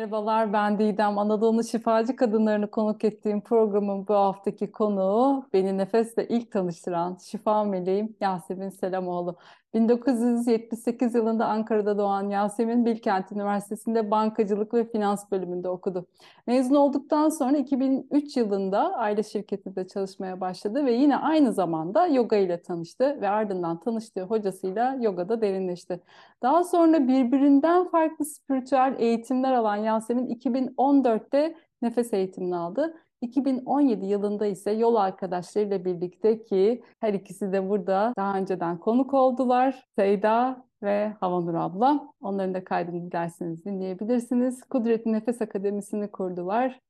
Merhabalar, ben Didem. Anadolu şifacı kadınlarını konuk ettiğim programın bu haftaki konuğu beni nefesle ilk tanıştıran şifa meleğim Yasemin Selamoğlu. 1978 yılında Ankara'da doğan Yasemin Bilkent Üniversitesi'nde bankacılık ve finans bölümünde okudu. Mezun olduktan sonra 2003 yılında aile şirketinde çalışmaya başladı ve yine aynı zamanda yoga ile tanıştı ve ardından tanıştığı hocasıyla yogada derinleşti. Daha sonra birbirinden farklı spiritüel eğitimler alan Yasemin 2014'te nefes eğitimini aldı. 2017 yılında ise yol arkadaşlarıyla birlikte ki her ikisi de burada daha önceden konuk oldular. Seyda ve Havanur abla. Onların da kaydını dilerseniz dinleyebilirsiniz. Kudretli Nefes Akademisi'ni kurdular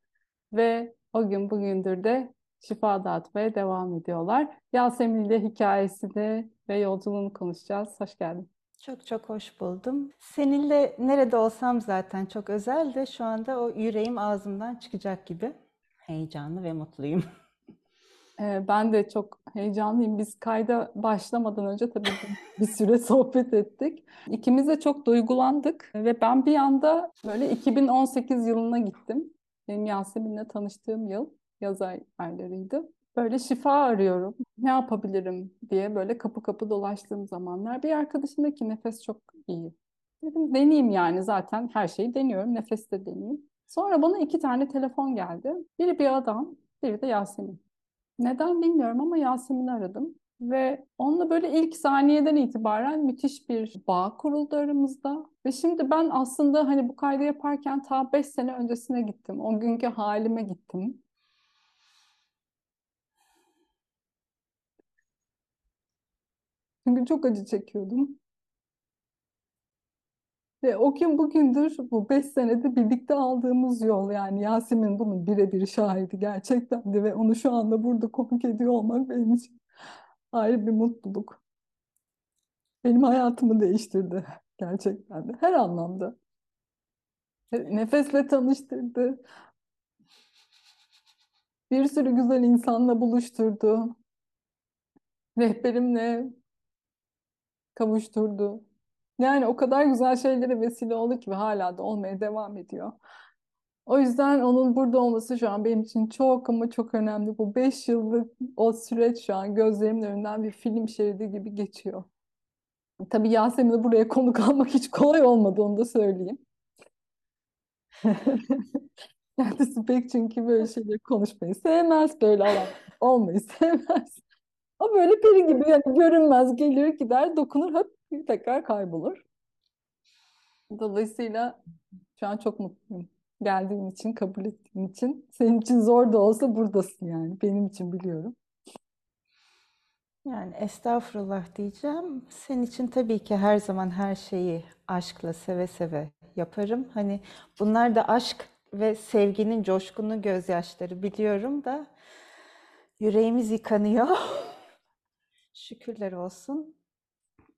ve o gün bugündür de şifa dağıtmaya devam ediyorlar. Yasemin ile hikayesini ve yolculuğunu konuşacağız. Hoş geldin. Çok çok hoş buldum. Seninle nerede olsam zaten çok özel de şu anda o yüreğim ağzımdan çıkacak gibi heyecanlı ve mutluyum. Ee, ben de çok heyecanlıyım. Biz kayda başlamadan önce tabii bir süre sohbet ettik. İkimiz de çok duygulandık ve ben bir anda böyle 2018 yılına gittim. Benim Yasemin'le tanıştığım yıl yaz aylarıydı. Böyle şifa arıyorum. Ne yapabilirim diye böyle kapı kapı dolaştığım zamanlar bir arkadaşım dedi ki nefes çok iyi. Dedim deneyeyim yani zaten her şeyi deniyorum. Nefes de deneyeyim. Sonra bana iki tane telefon geldi. Biri bir adam, biri de Yasemin. Neden bilmiyorum ama Yasemin'i aradım. Ve onunla böyle ilk saniyeden itibaren müthiş bir bağ kuruldu aramızda. Ve şimdi ben aslında hani bu kaydı yaparken ta 5 sene öncesine gittim. O günkü halime gittim. Çünkü çok acı çekiyordum. Ve o gün bugündür bu beş senede birlikte aldığımız yol yani Yasemin bunun birebir şahidi gerçekten de ve onu şu anda burada konuk ediyor olmak benim için ayrı bir mutluluk. Benim hayatımı değiştirdi gerçekten de her anlamda. Nefesle tanıştırdı. Bir sürü güzel insanla buluşturdu. Rehberimle kavuşturdu. Yani o kadar güzel şeylere vesile oldu ki hala da olmaya devam ediyor. O yüzden onun burada olması şu an benim için çok ama çok önemli. Bu beş yıllık o süreç şu an gözlerimin önünden bir film şeridi gibi geçiyor. Tabii Yasemin'i buraya konuk almak hiç kolay olmadı onu da söyleyeyim. Kendisi pek çünkü böyle şeyleri konuşmayı sevmez, böyle alan olmayı sevmez. O böyle peri gibi yani görünmez, gelir gider, dokunur, hep tekrar kaybolur. Dolayısıyla şu an çok mutluyum. Geldiğin için, kabul ettiğin için. Senin için zor da olsa buradasın yani. Benim için biliyorum. Yani estağfurullah diyeceğim. Senin için tabii ki her zaman her şeyi aşkla seve seve yaparım. Hani bunlar da aşk ve sevginin coşkunu gözyaşları biliyorum da yüreğimiz yıkanıyor. Şükürler olsun.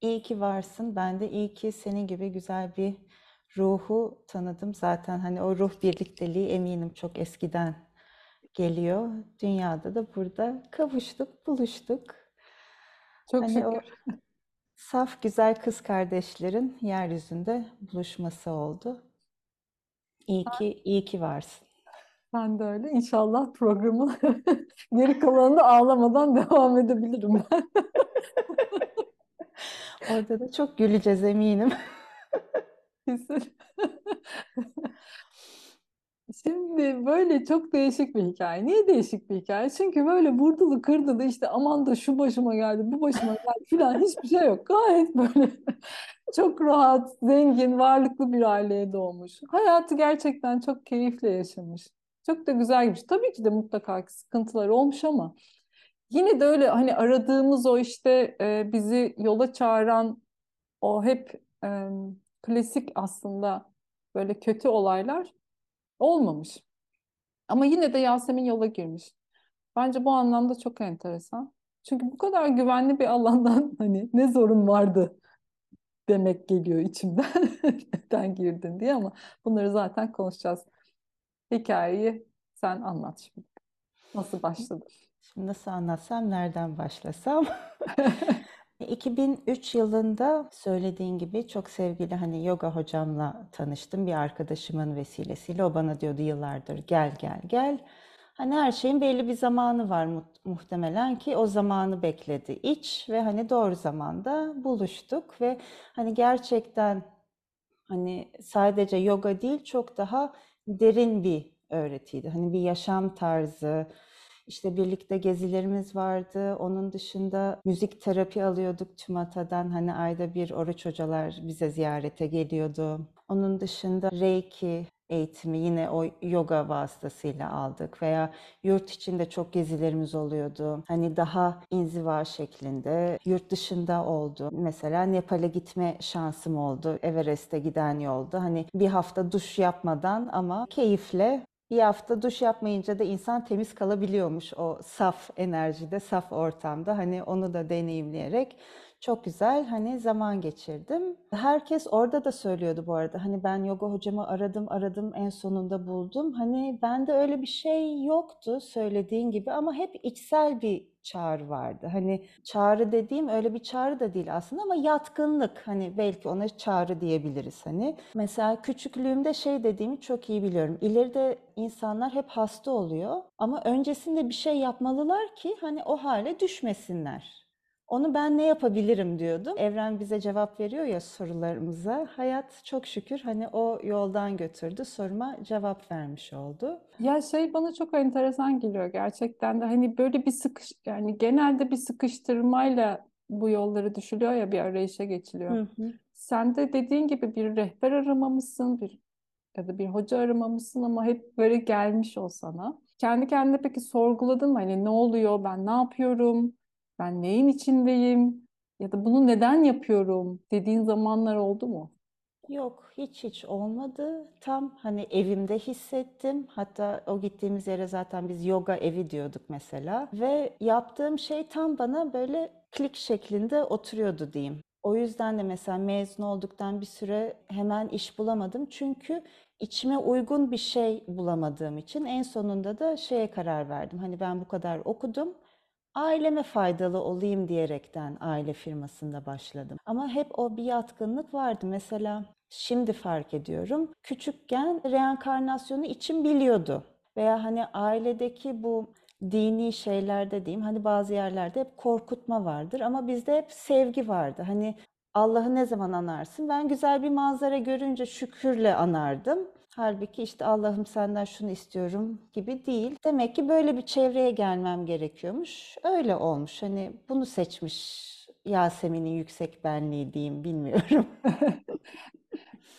İyi ki varsın. Ben de iyi ki senin gibi güzel bir ruhu tanıdım. Zaten hani o ruh birlikteliği eminim çok eskiden geliyor. Dünyada da burada kavuştuk, buluştuk. Çok hani şükür. O saf güzel kız kardeşlerin yeryüzünde buluşması oldu. İyi ki, iyi ki varsın. Ben de öyle. İnşallah programı geri kalanında ağlamadan devam edebilirim ben. Orada da çok güleceğiz eminim. Kesin. Şimdi böyle çok değişik bir hikaye. Niye değişik bir hikaye? Çünkü böyle vurdulu kırdılı işte aman da şu başıma geldi, bu başıma geldi filan hiçbir şey yok. Gayet böyle çok rahat, zengin, varlıklı bir aileye doğmuş. Hayatı gerçekten çok keyifle yaşamış. Çok da güzel gitmiş. Tabii ki de mutlaka sıkıntılar olmuş ama yine de öyle hani aradığımız o işte e, bizi yola çağıran o hep e, klasik aslında böyle kötü olaylar olmamış. Ama yine de Yasemin yola girmiş. Bence bu anlamda çok enteresan. Çünkü bu kadar güvenli bir alandan hani ne zorun vardı demek geliyor içimden. Neden girdin diye ama bunları zaten konuşacağız. Hikayeyi sen anlat şimdi. Nasıl başladı? Şimdi nasıl anlatsam, nereden başlasam? 2003 yılında söylediğin gibi çok sevgili hani yoga hocamla tanıştım bir arkadaşımın vesilesiyle. O bana diyordu yıllardır gel gel gel. Hani her şeyin belli bir zamanı var mu- muhtemelen ki o zamanı bekledi iç ve hani doğru zamanda buluştuk ve hani gerçekten hani sadece yoga değil çok daha derin bir öğretiydi. Hani bir yaşam tarzı, işte birlikte gezilerimiz vardı. Onun dışında müzik terapi alıyorduk TÜMATA'dan. Hani ayda bir oruç hocalar bize ziyarete geliyordu. Onun dışında Reiki eğitimi yine o yoga vasıtasıyla aldık veya yurt içinde çok gezilerimiz oluyordu. Hani daha inziva şeklinde yurt dışında oldu. Mesela Nepal'e gitme şansım oldu. Everest'e giden yolda. Hani bir hafta duş yapmadan ama keyifle bir hafta duş yapmayınca da insan temiz kalabiliyormuş o saf enerjide, saf ortamda. Hani onu da deneyimleyerek çok güzel hani zaman geçirdim. Herkes orada da söylüyordu bu arada. Hani ben yoga hocamı aradım, aradım, en sonunda buldum. Hani bende öyle bir şey yoktu söylediğin gibi ama hep içsel bir çağrı vardı. Hani çağrı dediğim öyle bir çağrı da değil aslında ama yatkınlık hani belki ona çağrı diyebiliriz hani. Mesela küçüklüğümde şey dediğimi çok iyi biliyorum. İleride insanlar hep hasta oluyor ama öncesinde bir şey yapmalılar ki hani o hale düşmesinler. Onu ben ne yapabilirim diyordum. Evren bize cevap veriyor ya sorularımıza. Hayat çok şükür hani o yoldan götürdü. Soruma cevap vermiş oldu. Ya şey bana çok enteresan geliyor gerçekten de hani böyle bir sıkış yani genelde bir sıkıştırmayla bu yolları düşülüyor ya bir arayışa geçiliyor. Hı hı. Sen de dediğin gibi bir rehber aramamışsın, bir ya da bir hoca aramamışsın ama hep böyle gelmiş o sana. Kendi kendine peki sorguladın mı? Hani ne oluyor? Ben ne yapıyorum? Ben neyin içindeyim? Ya da bunu neden yapıyorum dediğin zamanlar oldu mu? Yok, hiç hiç olmadı. Tam hani evimde hissettim. Hatta o gittiğimiz yere zaten biz yoga evi diyorduk mesela. Ve yaptığım şey tam bana böyle klik şeklinde oturuyordu diyeyim. O yüzden de mesela mezun olduktan bir süre hemen iş bulamadım. Çünkü içime uygun bir şey bulamadığım için en sonunda da şeye karar verdim. Hani ben bu kadar okudum. Aileme faydalı olayım diyerekten aile firmasında başladım. Ama hep o bir yatkınlık vardı. Mesela şimdi fark ediyorum. Küçükken reenkarnasyonu içim biliyordu. Veya hani ailedeki bu dini şeylerde diyeyim hani bazı yerlerde hep korkutma vardır ama bizde hep sevgi vardı. Hani Allah'ı ne zaman anarsın? Ben güzel bir manzara görünce şükürle anardım. Halbuki işte Allah'ım senden şunu istiyorum gibi değil. Demek ki böyle bir çevreye gelmem gerekiyormuş. Öyle olmuş. Hani bunu seçmiş Yasemin'in yüksek benliği diyeyim bilmiyorum.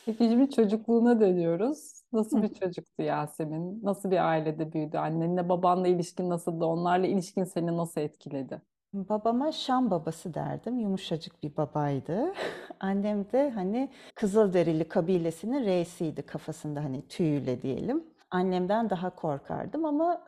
Peki şimdi çocukluğuna dönüyoruz. Nasıl bir çocuktu Yasemin? Nasıl bir ailede büyüdü? Annenle babanla ilişkin nasıldı? Onlarla ilişkin seni nasıl etkiledi? Babama Şam babası derdim. Yumuşacık bir babaydı. Annem de hani Kızılderili kabilesinin reisiydi kafasında hani tüyüyle diyelim. Annemden daha korkardım ama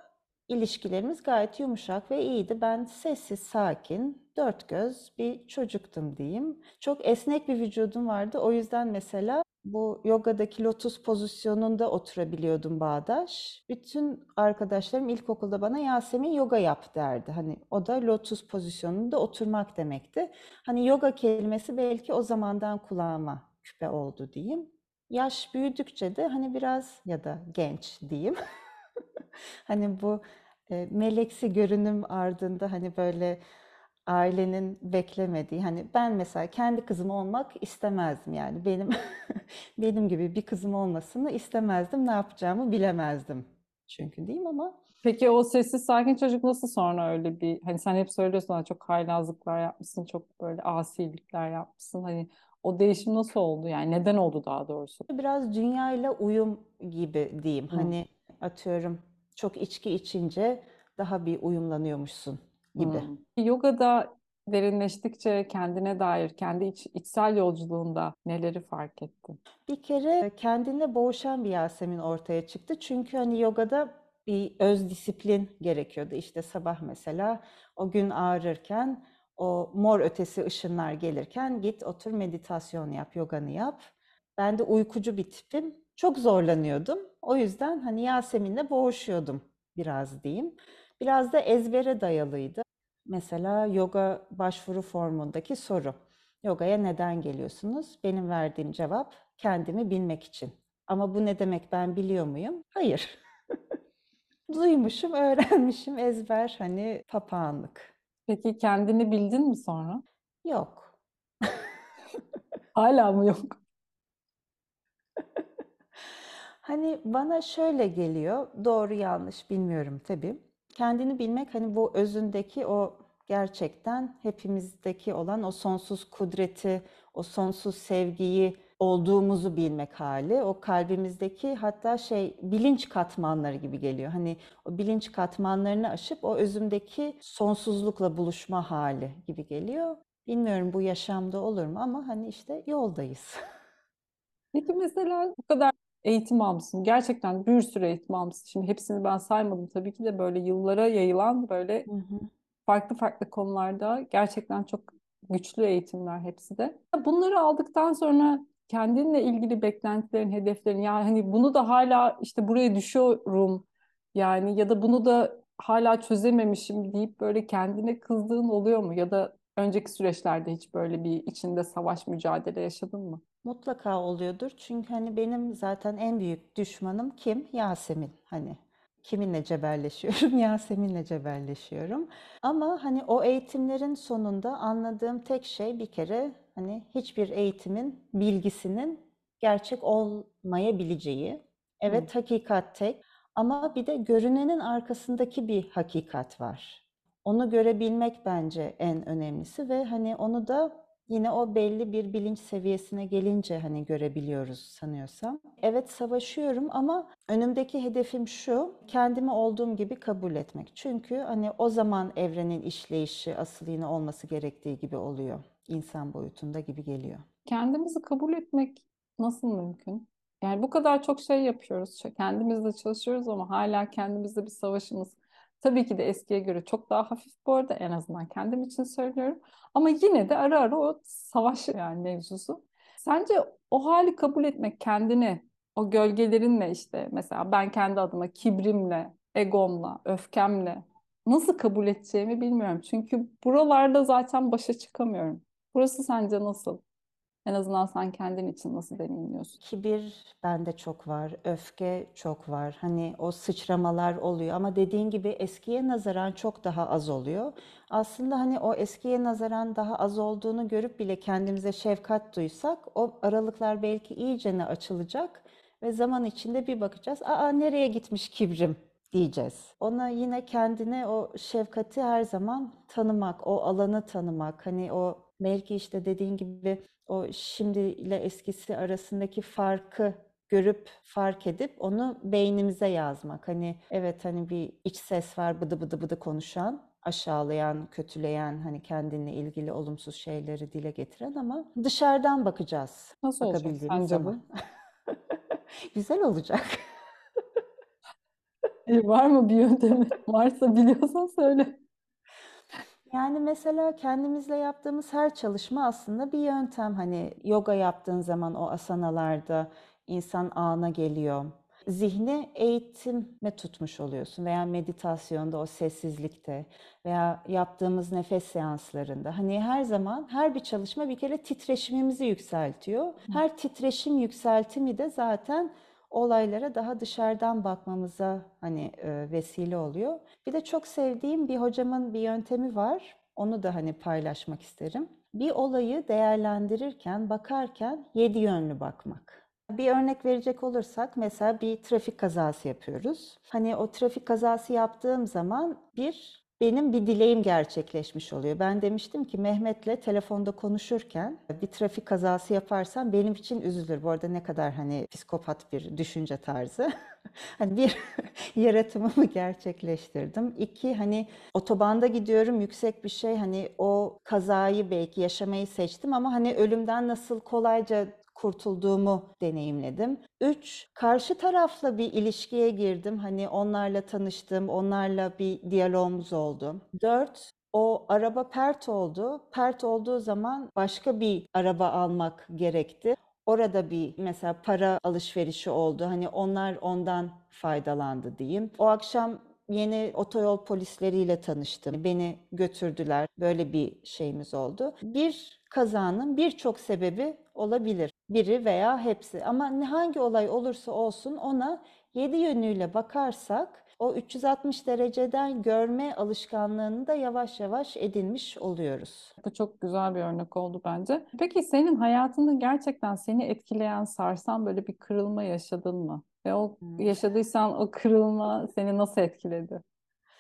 ilişkilerimiz gayet yumuşak ve iyiydi. Ben sessiz, sakin, dört göz bir çocuktum diyeyim. Çok esnek bir vücudum vardı. O yüzden mesela bu yogadaki lotus pozisyonunda oturabiliyordum bağdaş. Bütün arkadaşlarım ilkokulda bana Yasemin yoga yap derdi. Hani o da lotus pozisyonunda oturmak demekti. Hani yoga kelimesi belki o zamandan kulağıma küpe oldu diyeyim. Yaş büyüdükçe de hani biraz ya da genç diyeyim. Hani bu e, meleksi görünüm ardında hani böyle ailenin beklemediği hani ben mesela kendi kızım olmak istemezdim yani. Benim benim gibi bir kızım olmasını istemezdim. Ne yapacağımı bilemezdim çünkü diyeyim ama? Peki o sessiz sakin çocuk nasıl sonra öyle bir hani sen hep söylüyorsun "Aa, çok haylazlıklar yapmışsın çok böyle asilikler yapmışsın. Hani o değişim nasıl oldu yani? Neden oldu daha doğrusu? biraz dünyayla uyum gibi diyeyim. Hı, hani atıyorum çok içki içince daha bir uyumlanıyormuşsun gibi. hı. Yogada derinleştikçe kendine dair kendi iç, içsel yolculuğunda neleri fark ettin? Bir kere kendine boğuşan bir Yasemin ortaya çıktı. Çünkü hani yogada bir öz disiplin gerekiyordu. İşte sabah mesela o gün ağrırken o mor ötesi ışınlar gelirken git otur meditasyon yap, yoganı yap. Ben de uykucu bir tipim. Çok zorlanıyordum. O yüzden hani Yasemin'le boğuşuyordum biraz diyeyim. Biraz da ezbere dayalıydı. Mesela yoga başvuru formundaki soru. Yogaya neden geliyorsunuz? Benim verdiğim cevap kendimi bilmek için. Ama bu ne demek ben biliyor muyum? Hayır. Duymuşum, öğrenmişim ezber hani papağanlık. Peki kendini bildin mi sonra? Yok. Hala mı yok? Hani bana şöyle geliyor, doğru yanlış bilmiyorum tabii. Kendini bilmek hani bu özündeki o gerçekten hepimizdeki olan o sonsuz kudreti, o sonsuz sevgiyi olduğumuzu bilmek hali. O kalbimizdeki hatta şey bilinç katmanları gibi geliyor. Hani o bilinç katmanlarını aşıp o özümdeki sonsuzlukla buluşma hali gibi geliyor. Bilmiyorum bu yaşamda olur mu ama hani işte yoldayız. Peki mesela bu kadar eğitim almışsın. Gerçekten bir sürü eğitim almışsın. Şimdi hepsini ben saymadım tabii ki de böyle yıllara yayılan böyle Hı hı. farklı farklı konularda gerçekten çok güçlü eğitimler hepsi de. Bunları aldıktan sonra kendinle ilgili beklentilerin, hedeflerin yani hani bunu da hala işte buraya düşüyorum yani ya da bunu da hala çözememişim deyip böyle kendine kızdığın oluyor mu? Ya da önceki süreçlerde hiç böyle bir içinde savaş mücadele yaşadın mı? Mutlaka oluyordur. Çünkü hani benim zaten en büyük düşmanım kim? Yasemin. Hani kiminle cebelleşiyorum? Yasemin'le cebelleşiyorum. Ama hani o eğitimlerin sonunda anladığım tek şey bir kere hani hiçbir eğitimin bilgisinin gerçek olmayabileceği. Hı. Evet hakikat tek ama bir de görünenin arkasındaki bir hakikat var. Onu görebilmek bence en önemlisi ve hani onu da Yine o belli bir bilinç seviyesine gelince hani görebiliyoruz sanıyorsam. Evet savaşıyorum ama önümdeki hedefim şu, kendimi olduğum gibi kabul etmek. Çünkü hani o zaman evrenin işleyişi asıl yine olması gerektiği gibi oluyor. İnsan boyutunda gibi geliyor. Kendimizi kabul etmek nasıl mümkün? Yani bu kadar çok şey yapıyoruz, kendimizle çalışıyoruz ama hala kendimizle bir savaşımız. Tabii ki de eskiye göre çok daha hafif bu arada en azından kendim için söylüyorum. Ama yine de ara ara o savaş yani mevzusu. Sence o hali kabul etmek kendini, o gölgelerinle işte mesela ben kendi adıma kibrimle, egomla, öfkemle nasıl kabul edeceğimi bilmiyorum. Çünkü buralarda zaten başa çıkamıyorum. Burası sence nasıl? En azından sen kendin için nasıl deneyimliyorsun? Kibir bende çok var, öfke çok var. Hani o sıçramalar oluyor ama dediğin gibi eskiye nazaran çok daha az oluyor. Aslında hani o eskiye nazaran daha az olduğunu görüp bile kendimize şefkat duysak o aralıklar belki iyicene açılacak ve zaman içinde bir bakacağız. Aa nereye gitmiş kibrim diyeceğiz. Ona yine kendine o şefkati her zaman tanımak, o alanı tanımak. Hani o belki işte dediğin gibi o şimdi ile eskisi arasındaki farkı görüp fark edip onu beynimize yazmak. Hani evet hani bir iç ses var bıdı bıdı bıdı konuşan, aşağılayan, kötüleyen, hani kendinle ilgili olumsuz şeyleri dile getiren ama dışarıdan bakacağız. Nasıl olacak sence bu? Güzel olacak. E, var mı bir yöntemi? Varsa biliyorsan söyle. Yani mesela kendimizle yaptığımız her çalışma aslında bir yöntem. Hani yoga yaptığın zaman o asanalarda insan ana geliyor. Zihni eğitime tutmuş oluyorsun veya meditasyonda o sessizlikte veya yaptığımız nefes seanslarında. Hani her zaman her bir çalışma bir kere titreşimimizi yükseltiyor. Her titreşim yükseltimi de zaten olaylara daha dışarıdan bakmamıza hani e, vesile oluyor. Bir de çok sevdiğim bir hocamın bir yöntemi var. Onu da hani paylaşmak isterim. Bir olayı değerlendirirken, bakarken yedi yönlü bakmak. Bir örnek verecek olursak mesela bir trafik kazası yapıyoruz. Hani o trafik kazası yaptığım zaman bir benim bir dileğim gerçekleşmiş oluyor. Ben demiştim ki Mehmet'le telefonda konuşurken bir trafik kazası yaparsam benim için üzülür. Bu arada ne kadar hani psikopat bir düşünce tarzı. hani bir yaratımımı gerçekleştirdim. İki hani otobanda gidiyorum yüksek bir şey hani o kazayı belki yaşamayı seçtim ama hani ölümden nasıl kolayca kurtulduğumu deneyimledim. Üç, karşı tarafla bir ilişkiye girdim. Hani onlarla tanıştım, onlarla bir diyalogumuz oldu. Dört, o araba pert oldu. Pert olduğu zaman başka bir araba almak gerekti. Orada bir mesela para alışverişi oldu. Hani onlar ondan faydalandı diyeyim. O akşam yeni otoyol polisleriyle tanıştım. Beni götürdüler. Böyle bir şeyimiz oldu. Bir kazanın birçok sebebi olabilir. Biri veya hepsi. Ama ne- hangi olay olursa olsun ona yedi yönüyle bakarsak o 360 dereceden görme alışkanlığını da yavaş yavaş edinmiş oluyoruz. Bu çok güzel bir örnek oldu bence. Peki senin hayatında gerçekten seni etkileyen, sarsan böyle bir kırılma yaşadın mı? Ve o Hmm. yaşadıysan o kırılma seni nasıl etkiledi?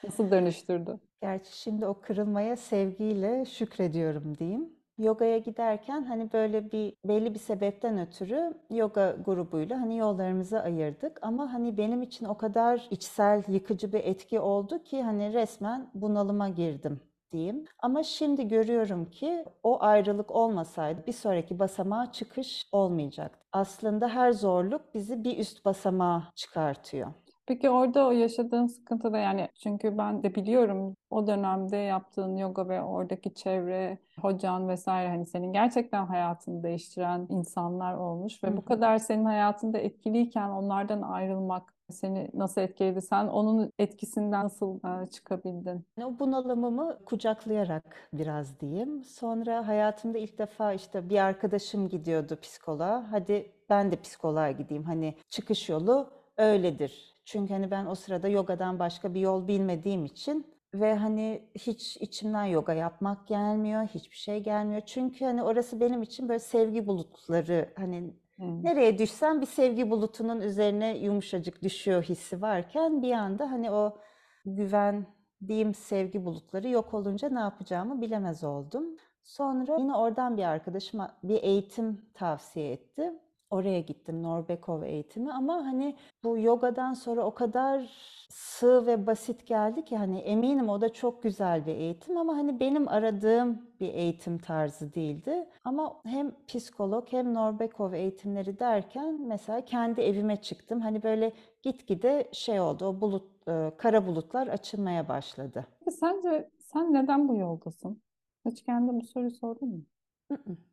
Nasıl dönüştürdü? Gerçi şimdi o kırılmaya sevgiyle şükrediyorum diyeyim. Yogaya giderken hani böyle bir belli bir sebepten ötürü yoga grubuyla hani yollarımızı ayırdık ama hani benim için o kadar içsel yıkıcı bir etki oldu ki hani resmen bunalıma girdim diyeyim. Ama şimdi görüyorum ki o ayrılık olmasaydı bir sonraki basamağa çıkış olmayacaktı. Aslında her zorluk bizi bir üst basamağa çıkartıyor. Peki orada o yaşadığın sıkıntıda yani çünkü ben de biliyorum o dönemde yaptığın yoga ve oradaki çevre, hocan vesaire hani senin gerçekten hayatını değiştiren insanlar olmuş ve bu hı. kadar senin hayatında etkiliyken onlardan ayrılmak seni nasıl etkiledi? Sen onun etkisinden nasıl e, çıkabildin? O bunalımımı kucaklayarak biraz diyeyim. Sonra hayatımda ilk defa işte bir arkadaşım gidiyordu psikoloğa. Hadi ben de psikoloğa gideyim. Hani çıkış yolu öyledir. Çünkü hani ben o sırada yogadan başka bir yol bilmediğim için ve hani hiç içimden yoga yapmak gelmiyor, hiçbir şey gelmiyor. Çünkü hani orası benim için böyle sevgi bulutları hani Hmm. nereye düşsem bir sevgi bulutunun üzerine yumuşacık düşüyor hissi varken bir anda hani o güvendiğim sevgi bulutları yok olunca ne yapacağımı bilemez oldum. Sonra yine oradan bir arkadaşım bir eğitim tavsiye etti. Oraya gittim Norbekov eğitimi ama hani bu yogadan sonra o kadar sığ ve basit geldi ki hani eminim o da çok güzel bir eğitim ama hani benim aradığım bir eğitim tarzı değildi. Ama hem psikolog hem Norbekov eğitimleri derken mesela kendi evime çıktım. Hani böyle gitgide şey oldu o bulut e, kara bulutlar açılmaya başladı. Sence sen neden bu yoldasın? Hiç kendine bu soruyu sordun mu?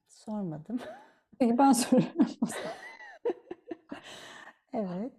Sormadım. Peki ben soruyorum. Evet,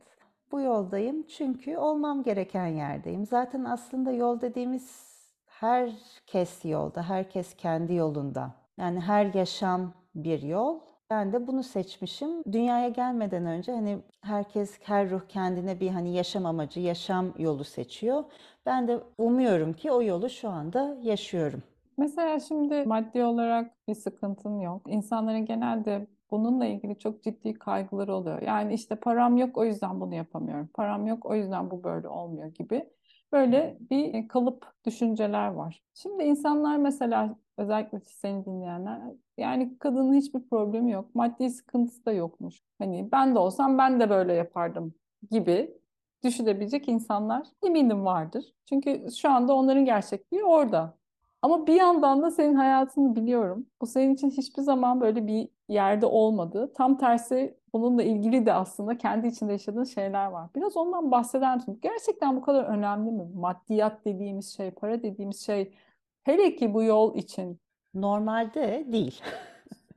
bu yoldayım çünkü olmam gereken yerdeyim. Zaten aslında yol dediğimiz herkes yolda, herkes kendi yolunda. Yani her yaşam bir yol. Ben de bunu seçmişim. Dünyaya gelmeden önce hani herkes, her ruh kendine bir hani yaşam amacı, yaşam yolu seçiyor. Ben de umuyorum ki o yolu şu anda yaşıyorum. Mesela şimdi maddi olarak bir sıkıntın yok. İnsanların genelde bununla ilgili çok ciddi kaygıları oluyor. Yani işte param yok o yüzden bunu yapamıyorum. Param yok o yüzden bu böyle olmuyor gibi. Böyle bir kalıp düşünceler var. Şimdi insanlar mesela özellikle seni dinleyenler yani kadının hiçbir problemi yok. Maddi sıkıntısı da yokmuş. Hani ben de olsam ben de böyle yapardım gibi düşünebilecek insanlar eminim vardır. Çünkü şu anda onların gerçekliği orada. Ama bir yandan da senin hayatını biliyorum. Bu senin için hiçbir zaman böyle bir yerde olmadı. Tam tersi bununla ilgili de aslında kendi içinde yaşadığın şeyler var. Biraz ondan bahseder misin? Gerçekten bu kadar önemli mi? Maddiyat dediğimiz şey, para dediğimiz şey, hele ki bu yol için. Normalde değil.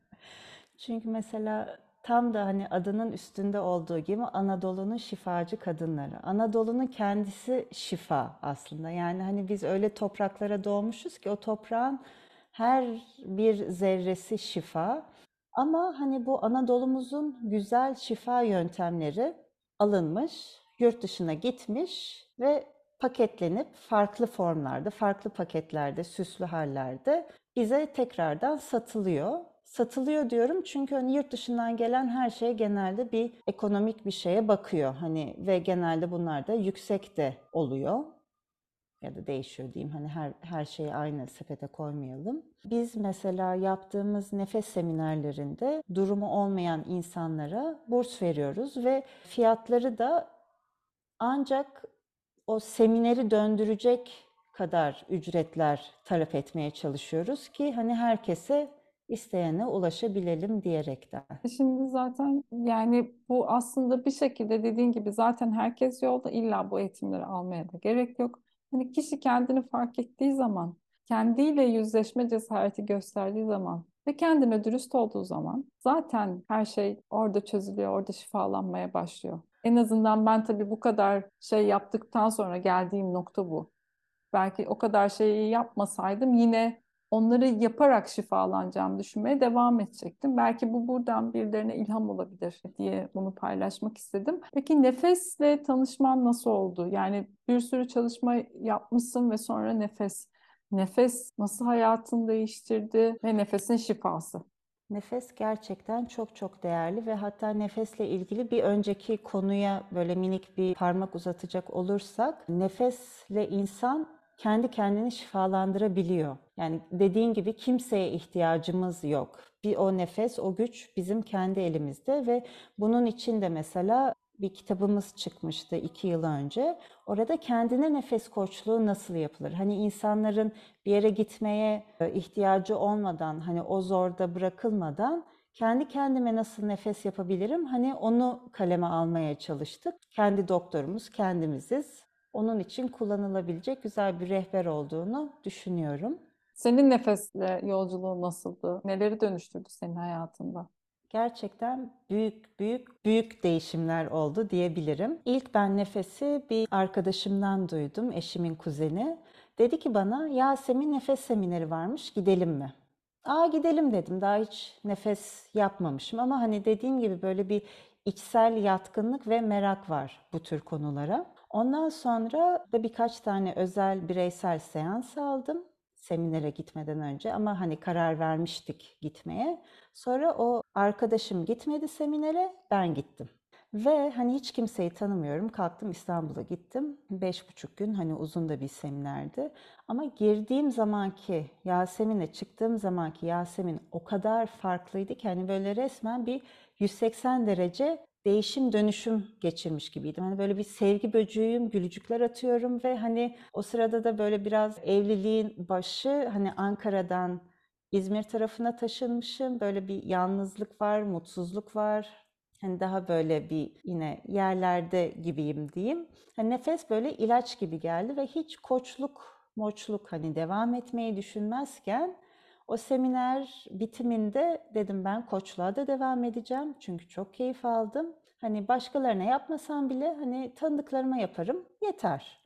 Çünkü mesela tam da hani adının üstünde olduğu gibi Anadolu'nun şifacı kadınları. Anadolu'nun kendisi şifa aslında. Yani hani biz öyle topraklara doğmuşuz ki o toprağın her bir zerresi şifa. Ama hani bu Anadolu'muzun güzel şifa yöntemleri alınmış, yurt dışına gitmiş ve paketlenip farklı formlarda, farklı paketlerde, süslü hallerde bize tekrardan satılıyor. Satılıyor diyorum çünkü hani yurt dışından gelen her şey genelde bir ekonomik bir şeye bakıyor. Hani ve genelde bunlar da yüksek de oluyor ya da değişiyor diyeyim. Hani her her şeyi aynı sepete koymayalım. Biz mesela yaptığımız nefes seminerlerinde durumu olmayan insanlara burs veriyoruz ve fiyatları da ancak o semineri döndürecek kadar ücretler talep etmeye çalışıyoruz ki hani herkese isteyene ulaşabilelim diyerekten. Şimdi zaten yani bu aslında bir şekilde dediğin gibi zaten herkes yolda illa bu eğitimleri almaya da gerek yok. Hani kişi kendini fark ettiği zaman, kendiyle yüzleşme cesareti gösterdiği zaman ve kendine dürüst olduğu zaman zaten her şey orada çözülüyor, orada şifalanmaya başlıyor. En azından ben tabii bu kadar şey yaptıktan sonra geldiğim nokta bu. Belki o kadar şeyi yapmasaydım yine onları yaparak şifalanacağım düşünmeye devam edecektim. Belki bu buradan birilerine ilham olabilir diye bunu paylaşmak istedim. Peki nefesle tanışman nasıl oldu? Yani bir sürü çalışma yapmışsın ve sonra nefes. Nefes nasıl hayatını değiştirdi ve nefesin şifası? Nefes gerçekten çok çok değerli ve hatta nefesle ilgili bir önceki konuya böyle minik bir parmak uzatacak olursak nefesle insan kendi kendini şifalandırabiliyor. Yani dediğin gibi kimseye ihtiyacımız yok. Bir o nefes, o güç bizim kendi elimizde ve bunun için de mesela bir kitabımız çıkmıştı iki yıl önce. Orada kendine nefes koçluğu nasıl yapılır? Hani insanların bir yere gitmeye e, ihtiyacı olmadan, hani o zorda bırakılmadan kendi kendime nasıl nefes yapabilirim? Hani onu kaleme almaya çalıştık. Kendi doktorumuz kendimiziz. Onun için kullanılabilecek güzel bir rehber olduğunu düşünüyorum. Senin nefesle yolculuğun nasıldı? Neleri dönüştürdü senin hayatında? Gerçekten büyük büyük büyük değişimler oldu diyebilirim. İlk ben nefesi bir arkadaşımdan duydum, eşimin kuzeni. Dedi ki bana Yasemin nefes semineri varmış gidelim mi? Aa gidelim dedim. Daha hiç nefes yapmamışım ama hani dediğim gibi böyle bir içsel yatkınlık ve merak var bu tür konulara. Ondan sonra da birkaç tane özel bireysel seans aldım seminere gitmeden önce ama hani karar vermiştik gitmeye. Sonra o arkadaşım gitmedi seminere, ben gittim. Ve hani hiç kimseyi tanımıyorum. Kalktım İstanbul'a gittim. Beş buçuk gün hani uzun da bir seminerdi. Ama girdiğim zamanki Yasemin'e çıktığım zamanki Yasemin o kadar farklıydı ki hani böyle resmen bir 180 derece değişim dönüşüm geçirmiş gibiydim. Hani böyle bir sevgi böcüğüyüm, gülücükler atıyorum ve hani o sırada da böyle biraz evliliğin başı hani Ankara'dan İzmir tarafına taşınmışım. Böyle bir yalnızlık var, mutsuzluk var. Hani daha böyle bir yine yerlerde gibiyim diyeyim. Hani nefes böyle ilaç gibi geldi ve hiç koçluk, moçluk hani devam etmeyi düşünmezken o seminer bitiminde dedim ben koçluğa da devam edeceğim. Çünkü çok keyif aldım. Hani başkalarına yapmasam bile hani tanıdıklarıma yaparım yeter.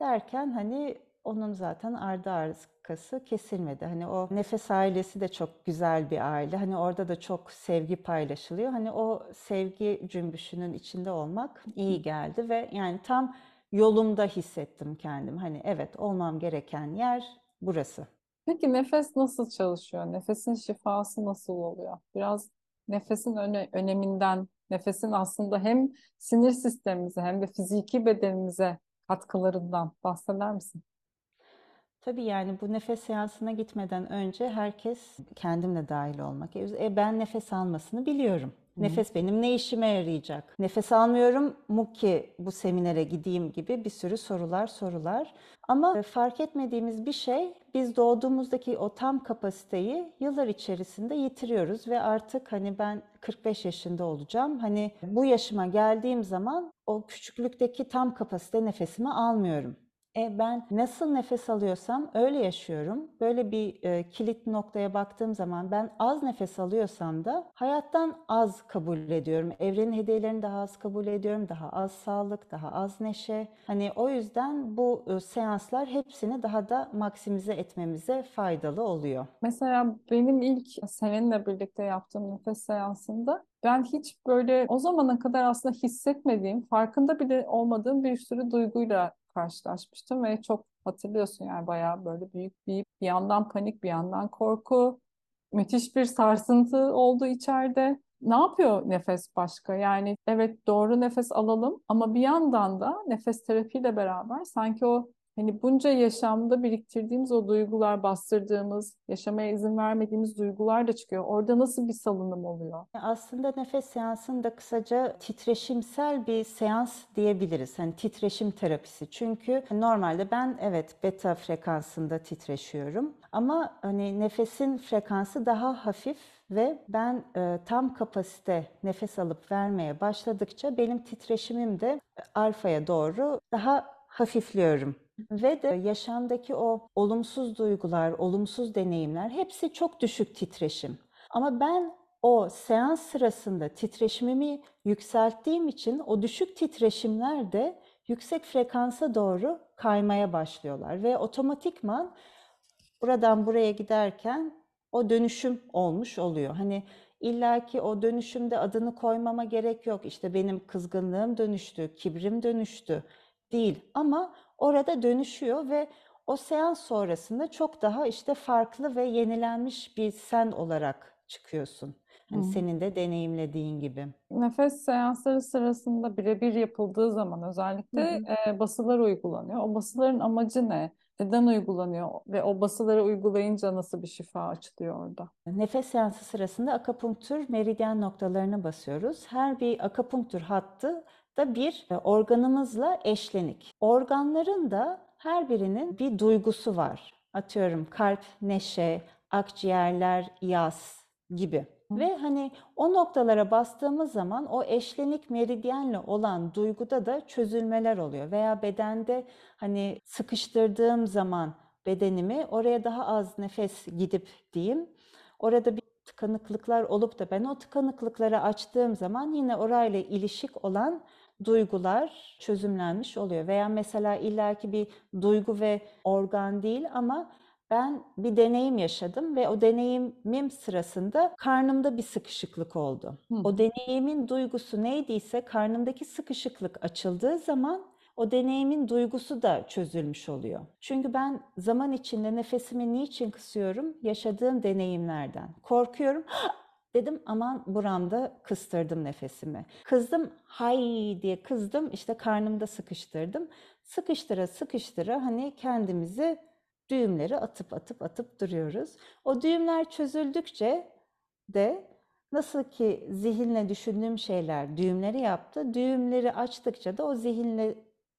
Derken hani onun zaten ardı arkası kesilmedi. Hani o nefes ailesi de çok güzel bir aile. Hani orada da çok sevgi paylaşılıyor. Hani o sevgi cümbüşünün içinde olmak iyi geldi ve yani tam yolumda hissettim kendim. Hani evet olmam gereken yer burası. Peki nefes nasıl çalışıyor? Nefesin şifası nasıl oluyor? Biraz nefesin öne, öneminden, nefesin aslında hem sinir sistemimize hem de fiziki bedenimize katkılarından bahseder misin? Tabii yani bu nefes seansına gitmeden önce herkes kendimle dahil olmak. E ben nefes almasını biliyorum. Nefes benim ne işime yarayacak? Nefes almıyorum mu ki bu seminere gideyim gibi bir sürü sorular sorular. Ama fark etmediğimiz bir şey biz doğduğumuzdaki o tam kapasiteyi yıllar içerisinde yitiriyoruz ve artık hani ben 45 yaşında olacağım. Hani bu yaşıma geldiğim zaman o küçüklükteki tam kapasite nefesimi almıyorum. E ben nasıl nefes alıyorsam öyle yaşıyorum. Böyle bir e, kilit noktaya baktığım zaman ben az nefes alıyorsam da hayattan az kabul ediyorum. Evrenin hediyelerini daha az kabul ediyorum. Daha az sağlık, daha az neşe. Hani o yüzden bu e, seanslar hepsini daha da maksimize etmemize faydalı oluyor. Mesela benim ilk seninle birlikte yaptığım nefes seansında ben hiç böyle o zamana kadar aslında hissetmediğim, farkında bile olmadığım bir sürü duyguyla karşılaşmıştım ve çok hatırlıyorsun yani bayağı böyle büyük bir bir yandan panik bir yandan korku müthiş bir sarsıntı oldu içeride. Ne yapıyor nefes başka? Yani evet doğru nefes alalım ama bir yandan da nefes terapiyle beraber sanki o Hani bunca yaşamda biriktirdiğimiz o duygular, bastırdığımız, yaşamaya izin vermediğimiz duygular da çıkıyor. Orada nasıl bir salınım oluyor? Aslında nefes seansında kısaca titreşimsel bir seans diyebiliriz. Hani titreşim terapisi. Çünkü normalde ben evet beta frekansında titreşiyorum. Ama hani nefesin frekansı daha hafif ve ben e, tam kapasite nefes alıp vermeye başladıkça benim titreşimim de alfaya doğru daha hafifliyorum. Ve de yaşamdaki o olumsuz duygular, olumsuz deneyimler hepsi çok düşük titreşim. Ama ben o seans sırasında titreşimimi yükselttiğim için o düşük titreşimler de yüksek frekansa doğru kaymaya başlıyorlar ve otomatikman buradan buraya giderken o dönüşüm olmuş oluyor. Hani illaki o dönüşümde adını koymama gerek yok. İşte benim kızgınlığım dönüştü, kibrim dönüştü değil ama orada dönüşüyor ve o seans sonrasında çok daha işte farklı ve yenilenmiş bir sen olarak çıkıyorsun. Hani Hı. senin de deneyimlediğin gibi. Nefes seansları sırasında birebir yapıldığı zaman özellikle hı. e, basılar uygulanıyor. O basıların amacı ne? Neden uygulanıyor? Ve o basıları uygulayınca nasıl bir şifa açılıyor orada? Nefes seansı sırasında akupunktur meridyen noktalarına basıyoruz. Her bir akupunktur hattı da bir e, organımızla eşlenik. Organların da her birinin bir duygusu var. Atıyorum kalp, neşe, akciğerler, yas gibi. Ve hani o noktalara bastığımız zaman o eşlenik meridyenle olan duyguda da çözülmeler oluyor. Veya bedende hani sıkıştırdığım zaman bedenimi oraya daha az nefes gidip diyeyim. Orada bir tıkanıklıklar olup da ben o tıkanıklıkları açtığım zaman yine orayla ilişik olan duygular çözümlenmiş oluyor. Veya mesela illaki bir duygu ve organ değil ama ben bir deneyim yaşadım ve o deneyimim sırasında karnımda bir sıkışıklık oldu. Hı O deneyimin duygusu neydiyse karnımdaki sıkışıklık açıldığı zaman o deneyimin duygusu da çözülmüş oluyor. Çünkü ben zaman içinde nefesimi niçin kısıyorum? Yaşadığım deneyimlerden. Korkuyorum. Dedim aman buramda kıstırdım nefesimi. Kızdım hay diye kızdım işte karnımda sıkıştırdım. Sıkıştıra sıkıştıra hani kendimizi düğümleri atıp atıp atıp duruyoruz. O düğümler çözüldükçe de nasıl ki zihinle düşündüğüm şeyler düğümleri yaptı. Düğümleri açtıkça da o zihinle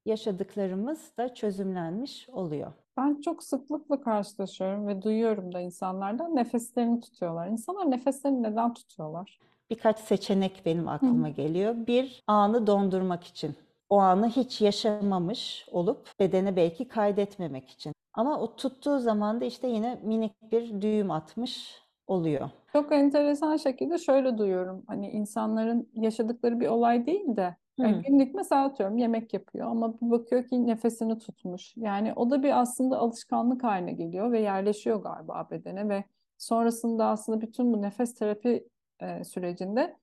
yaşadıklarımız da çözümlenmiş oluyor. Ben çok sıklıkla karşılaşıyorum ve duyuyorum da insanlardan nefeslerini tutuyorlar. İnsanlar nefeslerini neden tutuyorlar? Birkaç seçenek benim Hı. aklıma geliyor. Bir, anı dondurmak için. O anı hiç yaşamamış olup bedene belki kaydetmemek için. Ama o tuttuğu zaman da işte yine minik bir düğüm atmış oluyor. Çok enteresan şekilde şöyle duyuyorum. Hani insanların yaşadıkları bir olay değil de yani günlük mesela atıyorum yemek yapıyor ama bir bakıyor ki nefesini tutmuş. Yani o da bir aslında alışkanlık haline geliyor ve yerleşiyor galiba bedene ve sonrasında aslında bütün bu nefes terapi e, sürecinde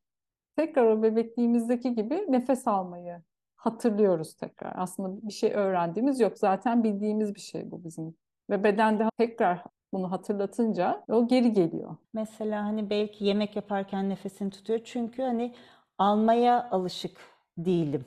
tekrar o bebekliğimizdeki gibi nefes almayı hatırlıyoruz tekrar. Aslında bir şey öğrendiğimiz yok. Zaten bildiğimiz bir şey bu bizim. Ve bedende tekrar bunu hatırlatınca o geri geliyor. Mesela hani belki yemek yaparken nefesini tutuyor. Çünkü hani almaya alışık değilim.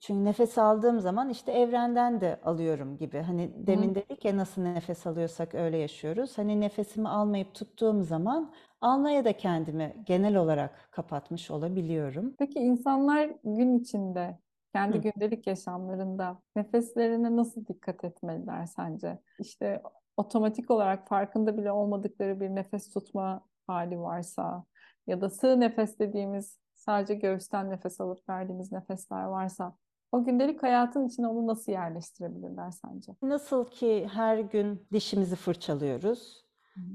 Çünkü nefes aldığım zaman işte evrenden de alıyorum gibi. Hani Hı. demin dedik ya nasıl nefes alıyorsak öyle yaşıyoruz. Hani nefesimi almayıp tuttuğum zaman almaya da kendimi genel olarak kapatmış olabiliyorum. Peki insanlar gün içinde, kendi Hı. gündelik yaşamlarında nefeslerine nasıl dikkat etmeliler sence? İşte otomatik olarak farkında bile olmadıkları bir nefes tutma hali varsa ya da sığ nefes dediğimiz sadece göğüsten nefes alıp verdiğimiz nefesler varsa o gündelik hayatın içine onu nasıl yerleştirebilirler sence? Nasıl ki her gün dişimizi fırçalıyoruz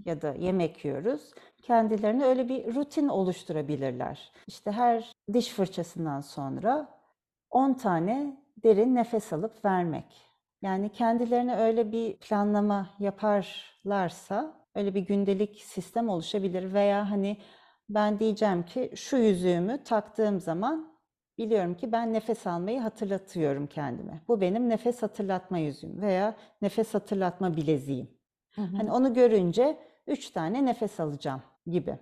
ya da yemek yiyoruz, kendilerine öyle bir rutin oluşturabilirler. İşte her diş fırçasından sonra 10 tane derin nefes alıp vermek. Yani kendilerine öyle bir planlama yaparlarsa öyle bir gündelik sistem oluşabilir veya hani ben diyeceğim ki şu yüzüğümü taktığım zaman biliyorum ki ben nefes almayı hatırlatıyorum kendime. Bu benim nefes hatırlatma yüzüğüm veya nefes hatırlatma bileziğim. Hı hı. Hani onu görünce üç tane nefes alacağım gibi.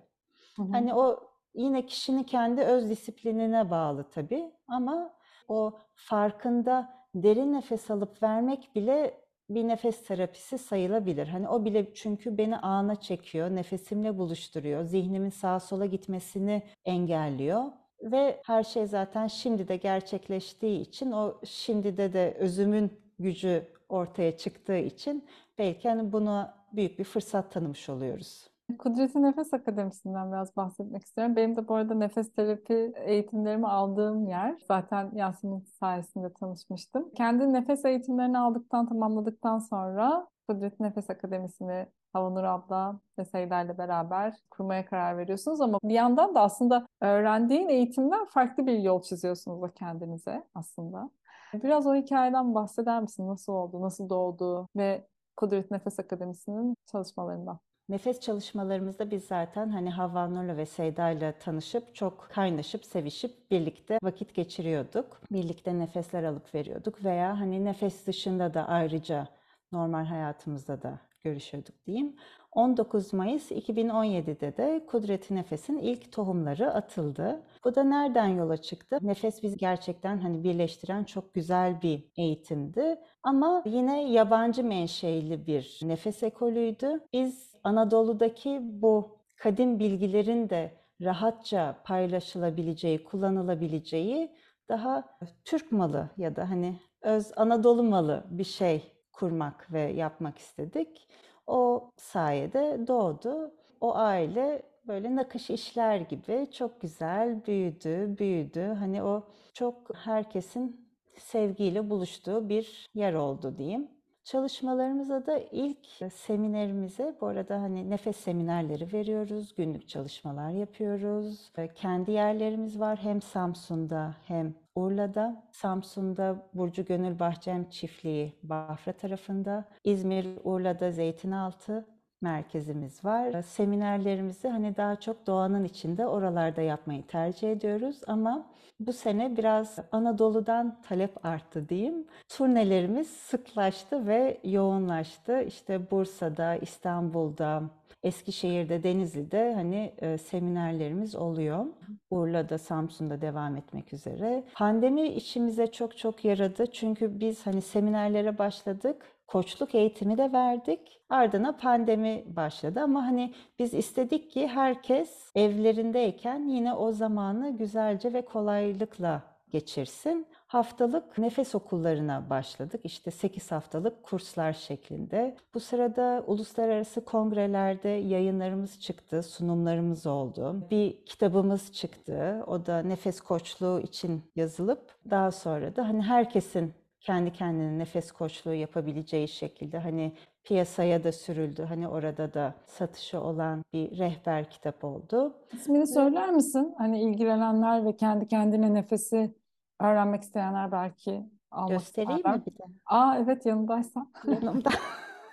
Hı hı. Hani o yine kişinin kendi öz disiplinine bağlı tabii ama o farkında derin nefes alıp vermek bile bir nefes terapisi sayılabilir. Hani o bile çünkü beni ana çekiyor, nefesimle buluşturuyor, zihnimin sağa sola gitmesini engelliyor. Ve her şey zaten şimdi de gerçekleştiği için o şimdide de özümün gücü ortaya çıktığı için belki hani buna büyük bir fırsat tanımış oluyoruz. Kudreti Nefes Akademisi'nden biraz bahsetmek istiyorum. Benim de bu arada nefes terapi eğitimlerimi aldığım yer. Zaten Yasemin sayesinde tanışmıştım. Kendi nefes eğitimlerini aldıktan, tamamladıktan sonra Kudret Nefes Akademisi'ni Havanur abla ve Seyda ile beraber kurmaya karar veriyorsunuz ama bir yandan da aslında öğrendiğin eğitimden farklı bir yol çiziyorsunuz da kendinize aslında. Biraz o hikayeden bahseder misin? Nasıl oldu, nasıl doğdu ve Kudret Nefes Akademisi'nin çalışmalarından? Nefes çalışmalarımızda biz zaten hani Havva Nur'la ve Seyda ile tanışıp çok kaynaşıp sevişip birlikte vakit geçiriyorduk. Birlikte nefesler alıp veriyorduk veya hani nefes dışında da ayrıca normal hayatımızda da görüşüyorduk diyeyim. 19 Mayıs 2017'de de Kudreti Nefes'in ilk tohumları atıldı. Bu da nereden yola çıktı? Nefes biz gerçekten hani birleştiren çok güzel bir eğitimdi. Ama yine yabancı menşeili bir nefes ekolüydü. Biz Anadolu'daki bu kadim bilgilerin de rahatça paylaşılabileceği, kullanılabileceği daha Türk malı ya da hani öz Anadolu malı bir şey kurmak ve yapmak istedik. O sayede doğdu. O aile böyle nakış işler gibi çok güzel büyüdü, büyüdü. Hani o çok herkesin sevgiyle buluştuğu bir yer oldu diyeyim. Çalışmalarımıza da ilk seminerimize, bu arada hani nefes seminerleri veriyoruz, günlük çalışmalar yapıyoruz. Kendi yerlerimiz var hem Samsun'da hem Urla'da, Samsun'da Burcu Gönül Bahçem Çiftliği Bafra tarafında, İzmir, Urla'da Zeytinaltı merkezimiz var. Seminerlerimizi hani daha çok doğanın içinde oralarda yapmayı tercih ediyoruz ama bu sene biraz Anadolu'dan talep arttı diyeyim. Turnelerimiz sıklaştı ve yoğunlaştı. İşte Bursa'da, İstanbul'da, Eskişehir'de, Denizli'de hani e, seminerlerimiz oluyor. Urla'da, Samsun'da devam etmek üzere. Pandemi işimize çok çok yaradı. Çünkü biz hani seminerlere başladık. Koçluk eğitimi de verdik. Ardına pandemi başladı ama hani biz istedik ki herkes evlerindeyken yine o zamanı güzelce ve kolaylıkla geçirsin. Haftalık nefes okullarına başladık. İşte 8 haftalık kurslar şeklinde. Bu sırada uluslararası kongrelerde yayınlarımız çıktı, sunumlarımız oldu. Bir kitabımız çıktı. O da nefes koçluğu için yazılıp daha sonra da hani herkesin kendi kendine nefes koçluğu yapabileceği şekilde hani piyasaya da sürüldü. Hani orada da satışı olan bir rehber kitap oldu. İsmini söyler misin? Hani ilgilenenler ve kendi kendine nefesi öğrenmek isteyenler belki almak Göstereyim isterler. mi bir de? Aa evet yanındaysan. Yanımda.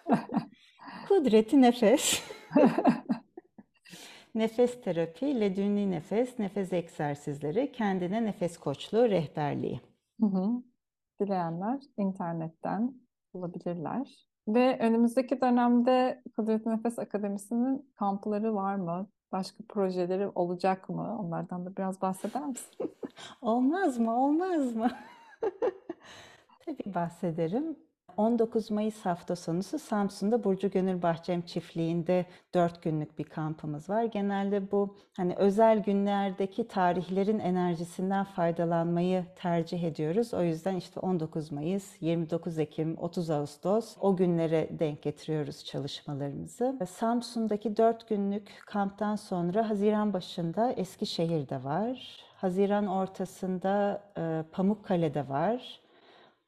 Kudreti nefes. Nefes terapi, ledünli nefes, nefes egzersizleri, kendine nefes koçluğu rehberliği. Hı hı. Dileyenler internetten bulabilirler. Ve önümüzdeki dönemde Kudret Nefes Akademisi'nin kampları var mı? Başka projeleri olacak mı? Onlardan da biraz bahseder misin? Olmaz mı? Olmaz mı? Tabii bahsederim. 19 Mayıs hafta sonusu Samsun'da Burcu Gönül Bahçem Çiftliği'nde 4 günlük bir kampımız var. Genelde bu hani özel günlerdeki tarihlerin enerjisinden faydalanmayı tercih ediyoruz. O yüzden işte 19 Mayıs, 29 Ekim, 30 Ağustos o günlere denk getiriyoruz çalışmalarımızı. Samsun'daki 4 günlük kamptan sonra Haziran başında Eskişehir'de var. Haziran ortasında Pamukkale'de var.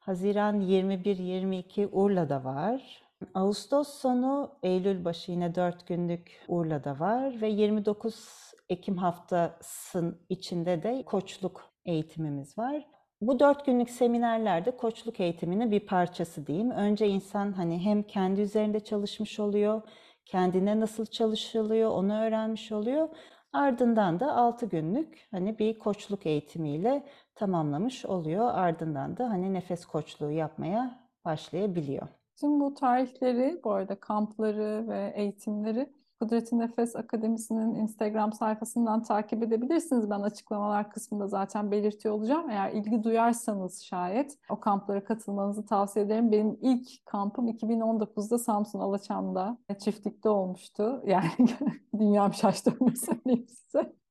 Haziran 21-22 Urla'da var. Ağustos sonu Eylül başı yine 4 günlük Urla'da var ve 29 Ekim haftasının içinde de koçluk eğitimimiz var. Bu dört günlük seminerlerde koçluk eğitiminin bir parçası diyeyim. Önce insan hani hem kendi üzerinde çalışmış oluyor, kendine nasıl çalışılıyor onu öğrenmiş oluyor. Ardından da 6 günlük hani bir koçluk eğitimiyle tamamlamış oluyor. Ardından da hani nefes koçluğu yapmaya başlayabiliyor. Tüm bu tarihleri, bu arada kampları ve eğitimleri Kudreti Nefes Akademisi'nin Instagram sayfasından takip edebilirsiniz. Ben açıklamalar kısmında zaten belirtiyor olacağım. Eğer ilgi duyarsanız şayet o kamplara katılmanızı tavsiye ederim. Benim ilk kampım 2019'da Samsun Alaçam'da çiftlikte olmuştu. Yani dünyam şaştı öyle söyleyeyim size.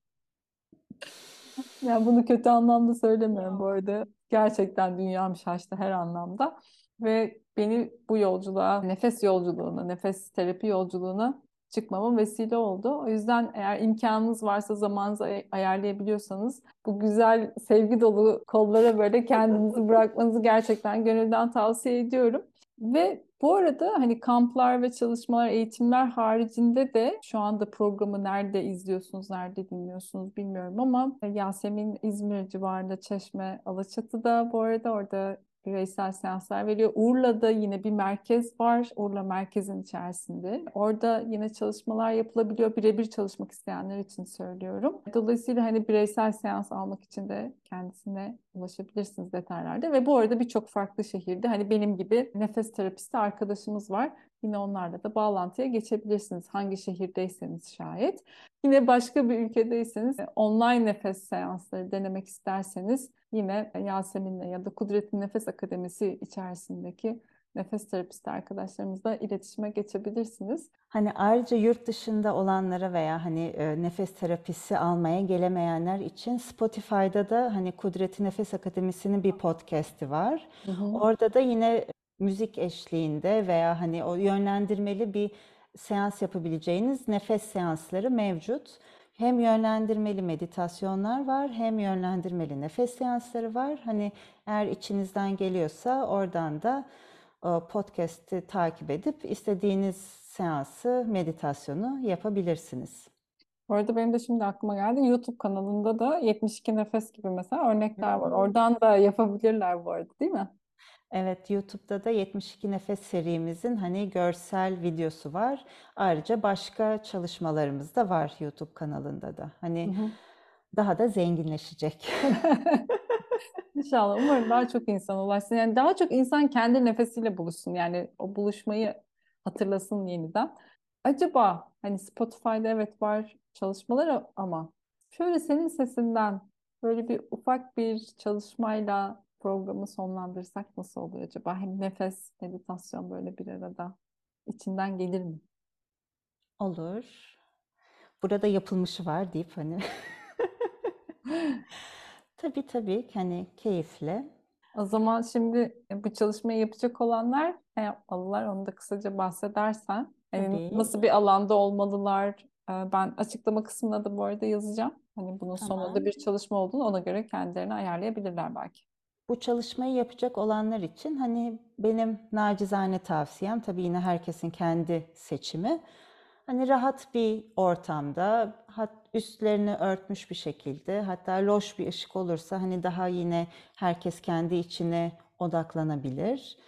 Yani bunu kötü anlamda söylemiyorum bu arada. Gerçekten dünyam şaştı her anlamda. Ve beni bu yolculuğa, nefes yolculuğuna, nefes terapi yolculuğuna çıkmama vesile oldu. O yüzden eğer imkanınız varsa zamanınızı ay- ayarlayabiliyorsanız bu güzel sevgi dolu kollara böyle kendinizi bırakmanızı gerçekten gönülden tavsiye ediyorum. Ve bu arada hani kamplar ve çalışmalar, eğitimler haricinde de şu anda programı nerede izliyorsunuz, nerede dinliyorsunuz bilmiyorum ama Yasemin İzmir civarında Çeşme, Alaçatı'da bu arada orada bireysel seanslar veriyor. Urla'da yine bir merkez var. Urla merkezin içerisinde. Orada yine çalışmalar yapılabiliyor. Birebir çalışmak isteyenler için söylüyorum. Dolayısıyla hani bireysel seans almak için de kendisine ulaşabilirsiniz detaylarda. Ve bu arada birçok farklı şehirde hani benim gibi nefes terapisti arkadaşımız var. Yine onlarla da bağlantıya geçebilirsiniz. Hangi şehirdeyseniz şayet. Yine başka bir ülkedeyseniz online nefes seansları denemek isterseniz yine Yasemin'le ya da Kudret'in Nefes Akademisi içerisindeki nefes terapisti arkadaşlarımızla iletişime geçebilirsiniz. Hani ayrıca yurt dışında olanlara veya hani e, nefes terapisi almaya gelemeyenler için Spotify'da da hani Kudret'in Nefes Akademisi'nin bir podcast'i var. Hı hı. Orada da yine müzik eşliğinde veya hani o yönlendirmeli bir seans yapabileceğiniz nefes seansları mevcut. Hem yönlendirmeli meditasyonlar var, hem yönlendirmeli nefes seansları var. Hani eğer içinizden geliyorsa oradan da podcast'i takip edip istediğiniz seansı, meditasyonu yapabilirsiniz. Bu arada benim de şimdi aklıma geldi. YouTube kanalında da 72 Nefes gibi mesela örnekler var. Oradan da yapabilirler bu arada değil mi? Evet, YouTube'da da 72 Nefes serimizin hani görsel videosu var. Ayrıca başka çalışmalarımız da var YouTube kanalında da. Hani hı hı. daha da zenginleşecek. İnşallah. Umarım daha çok insan ulaşsın. Yani daha çok insan kendi nefesiyle buluşsun. Yani o buluşmayı hatırlasın yeniden. Acaba hani Spotify'da evet var çalışmaları ama şöyle senin sesinden böyle bir ufak bir çalışmayla programı sonlandırsak nasıl olur acaba? Hem nefes, meditasyon böyle bir arada içinden gelir mi? Olur. Burada yapılmışı var deyip hani. tabii tabii hani keyifle. O zaman şimdi bu çalışmayı yapacak olanlar ne yapmalılar? Onu da kısaca bahsedersen. Yani nasıl bir alanda olmalılar? Ee, ben açıklama kısmına da bu arada yazacağım. Hani bunun tamam. sonunda bir çalışma olduğunu ona göre kendilerini ayarlayabilirler belki. Bu çalışmayı yapacak olanlar için hani benim nacizane tavsiyem tabii yine herkesin kendi seçimi. Hani rahat bir ortamda, üstlerini örtmüş bir şekilde, hatta loş bir ışık olursa hani daha yine herkes kendi içine odaklanabilir.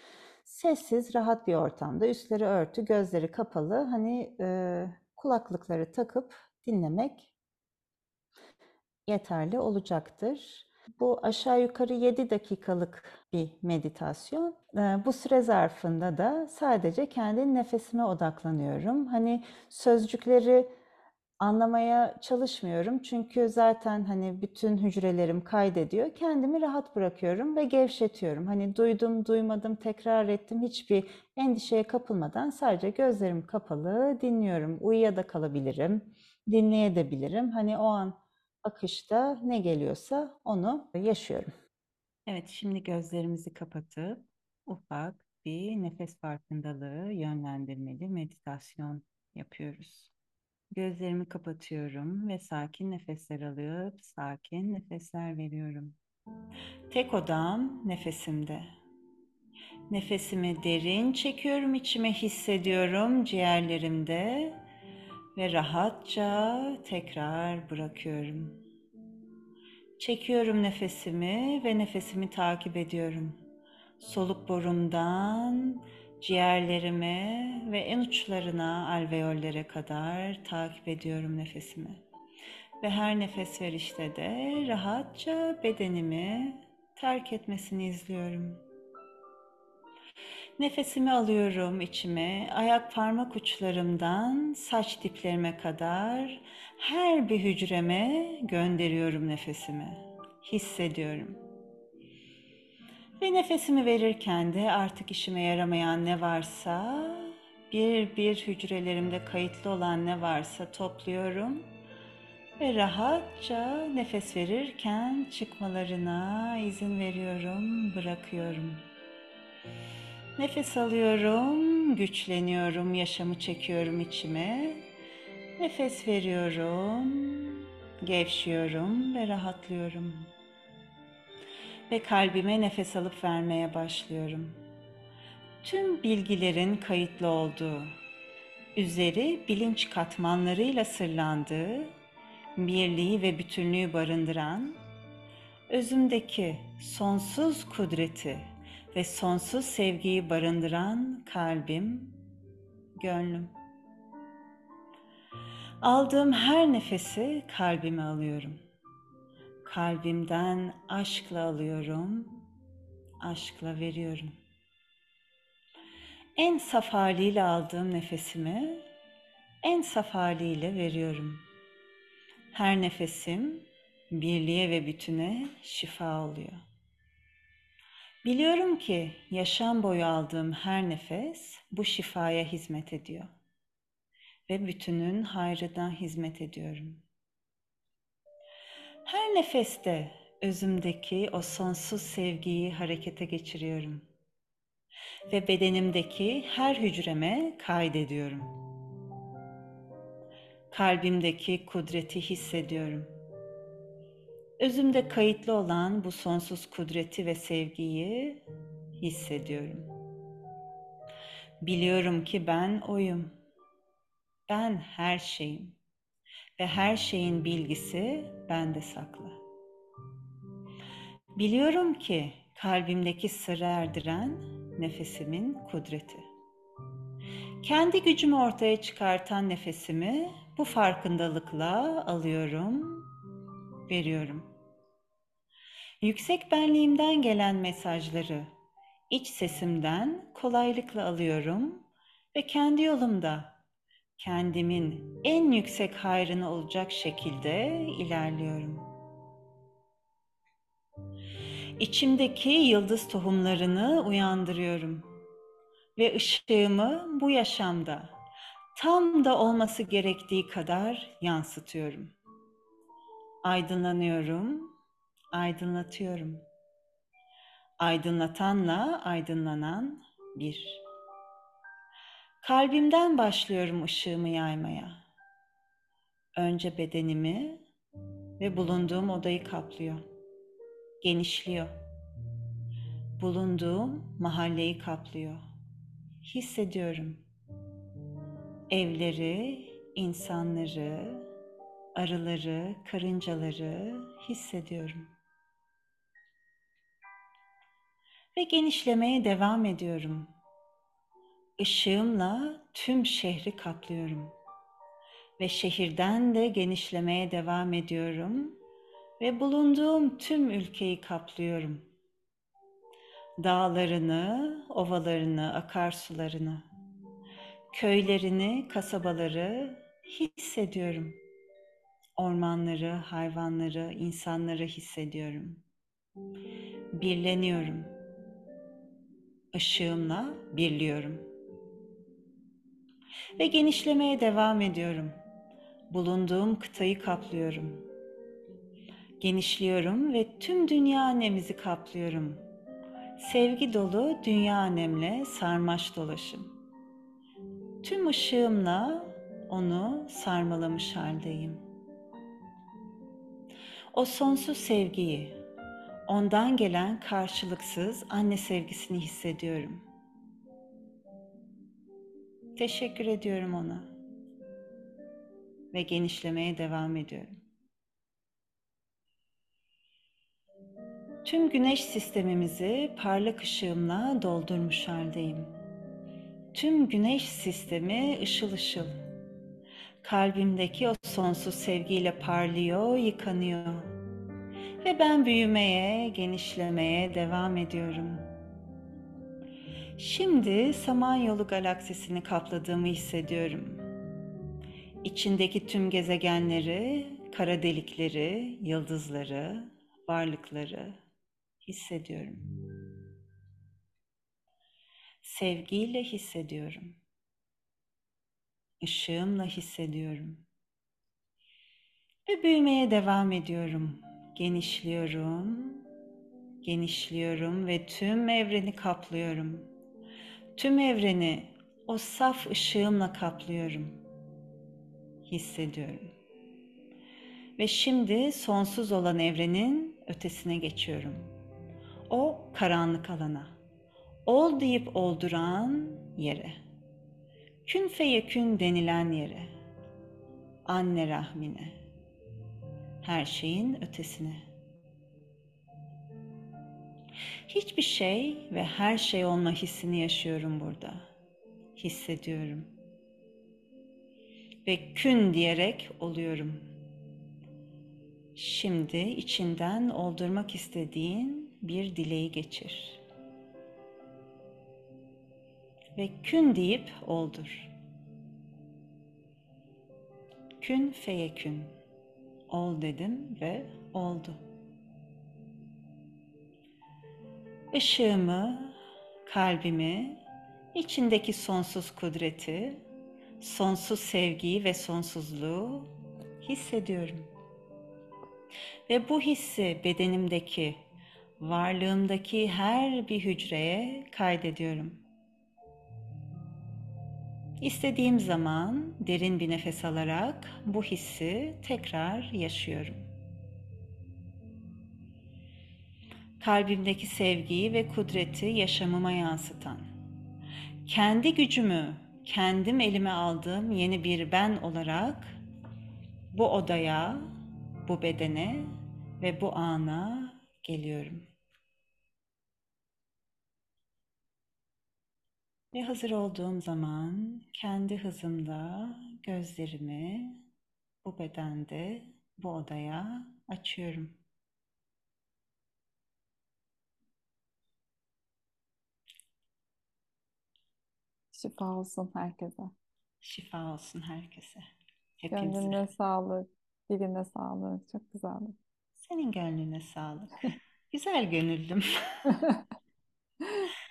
Sessiz, rahat bir ortamda, üstleri örtü, gözleri kapalı, hani e, kulaklıkları takıp dinlemek yeterli olacaktır. Bu aşağı yukarı 7 dakikalık bir meditasyon. Ee, bu süre zarfında da sadece kendi nefesime odaklanıyorum. Hani sözcükleri anlamaya çalışmıyorum çünkü zaten hani bütün hücrelerim kaydediyor. Kendimi rahat bırakıyorum ve gevşetiyorum. Hani duydum, duymadım, tekrar ettim hiçbir endişeye kapılmadan sadece gözlerim kapalı dinliyorum. Uyuya da kalabilirim, dinleyebilirim. Hani o an akışta ne geliyorsa onu yaşıyorum. Evet, şimdi gözlerimizi kapatıp ufak bir nefes farkındalığı yönlendirmeli meditasyon yapıyoruz. Gözlerimi kapatıyorum ve sakin nefesler alıp sakin nefesler veriyorum. Tek odam nefesimde. Nefesimi derin çekiyorum, içime hissediyorum ciğerlerimde ve rahatça tekrar bırakıyorum. Çekiyorum nefesimi ve nefesimi takip ediyorum. Soluk borumdan ciğerlerime ve en uçlarına alveollere kadar takip ediyorum nefesimi. Ve her nefes verişte de rahatça bedenimi terk etmesini izliyorum. Nefesimi alıyorum içime, ayak parmak uçlarımdan saç diplerime kadar her bir hücreme gönderiyorum nefesimi. Hissediyorum. Ve nefesimi verirken de artık işime yaramayan ne varsa, bir bir hücrelerimde kayıtlı olan ne varsa topluyorum ve rahatça nefes verirken çıkmalarına izin veriyorum, bırakıyorum. Nefes alıyorum, güçleniyorum, yaşamı çekiyorum içime. Nefes veriyorum, gevşiyorum ve rahatlıyorum. Ve kalbime nefes alıp vermeye başlıyorum. tüm bilgilerin kayıtlı olduğu, üzeri bilinç katmanlarıyla sırlandığı, birliği ve bütünlüğü barındıran, özümdeki sonsuz kudreti ve sonsuz sevgiyi barındıran kalbim, gönlüm. Aldığım her nefesi kalbime alıyorum. Kalbimden aşkla alıyorum, aşkla veriyorum. En saf haliyle aldığım nefesimi en saf haliyle veriyorum. Her nefesim birliğe ve bütüne şifa oluyor. Biliyorum ki yaşam boyu aldığım her nefes bu şifaya hizmet ediyor ve bütünün hayrına hizmet ediyorum. Her nefeste özümdeki o sonsuz sevgiyi harekete geçiriyorum ve bedenimdeki her hücreme kaydediyorum. Kalbimdeki kudreti hissediyorum. Özümde kayıtlı olan bu sonsuz kudreti ve sevgiyi hissediyorum. Biliyorum ki ben oyum. Ben her şeyim ve her şeyin bilgisi bende saklı. Biliyorum ki kalbimdeki sırrı erdiren nefesimin kudreti. Kendi gücümü ortaya çıkartan nefesimi bu farkındalıkla alıyorum, veriyorum. Yüksek benliğimden gelen mesajları iç sesimden kolaylıkla alıyorum ve kendi yolumda kendimin en yüksek hayrını olacak şekilde ilerliyorum. İçimdeki yıldız tohumlarını uyandırıyorum ve ışığımı bu yaşamda tam da olması gerektiği kadar yansıtıyorum. Aydınlanıyorum, aydınlatıyorum. Aydınlatanla aydınlanan bir. Kalbimden başlıyorum ışığımı yaymaya. Önce bedenimi ve bulunduğum odayı kaplıyor. Genişliyor. Bulunduğum mahalleyi kaplıyor. Hissediyorum. Evleri, insanları, arıları, karıncaları hissediyorum. Ve genişlemeye devam ediyorum Işığımla tüm şehri kaplıyorum ve şehirden de genişlemeye devam ediyorum ve bulunduğum tüm ülkeyi kaplıyorum. Dağlarını, ovalarını, akarsularını, köylerini, kasabaları hissediyorum. Ormanları, hayvanları, insanları hissediyorum. Birleniyorum. Işığımla birliyorum ve genişlemeye devam ediyorum. Bulunduğum kıtayı kaplıyorum. Genişliyorum ve tüm dünya annemizi kaplıyorum. Sevgi dolu dünya annemle sarmaş dolaşım. Tüm ışığımla onu sarmalamış haldeyim. O sonsuz sevgiyi, ondan gelen karşılıksız anne sevgisini hissediyorum. Teşekkür ediyorum ona. Ve genişlemeye devam ediyorum. Tüm güneş sistemimizi parlak ışığımla doldurmuş haldeyim. Tüm güneş sistemi ışıl ışıl. Kalbimdeki o sonsuz sevgiyle parlıyor, yıkanıyor. Ve ben büyümeye, genişlemeye devam ediyorum.'' Şimdi Samanyolu galaksisini kapladığımı hissediyorum. İçindeki tüm gezegenleri, kara delikleri, yıldızları, varlıkları hissediyorum. Sevgiyle hissediyorum. Işığımla hissediyorum. Ve büyümeye devam ediyorum. Genişliyorum, genişliyorum ve tüm evreni kaplıyorum. Tüm evreni o saf ışığımla kaplıyorum. Hissediyorum. Ve şimdi sonsuz olan evrenin ötesine geçiyorum. O karanlık alana, ol deyip olduran yere, kün feyekün denilen yere, anne rahmine, her şeyin ötesine. Hiçbir şey ve her şey olma hissini yaşıyorum burada. Hissediyorum. Ve kün diyerek oluyorum. Şimdi içinden oldurmak istediğin bir dileği geçir. Ve kün deyip oldur. Kün feyekün. Ol dedim ve oldu. Işığımı, kalbimi, içindeki sonsuz kudreti, sonsuz sevgiyi ve sonsuzluğu hissediyorum. Ve bu hissi bedenimdeki, varlığımdaki her bir hücreye kaydediyorum. İstediğim zaman derin bir nefes alarak bu hissi tekrar yaşıyorum. kalbimdeki sevgiyi ve kudreti yaşamıma yansıtan, kendi gücümü kendim elime aldığım yeni bir ben olarak bu odaya, bu bedene ve bu ana geliyorum. Ve hazır olduğum zaman kendi hızımda gözlerimi bu bedende, bu odaya açıyorum. Şifa olsun herkese. Şifa olsun herkese. Hepimize. Gönlüne sağlık, diline sağlık. Çok güzeldi. Senin gönlüne sağlık. Güzel gönüllüm.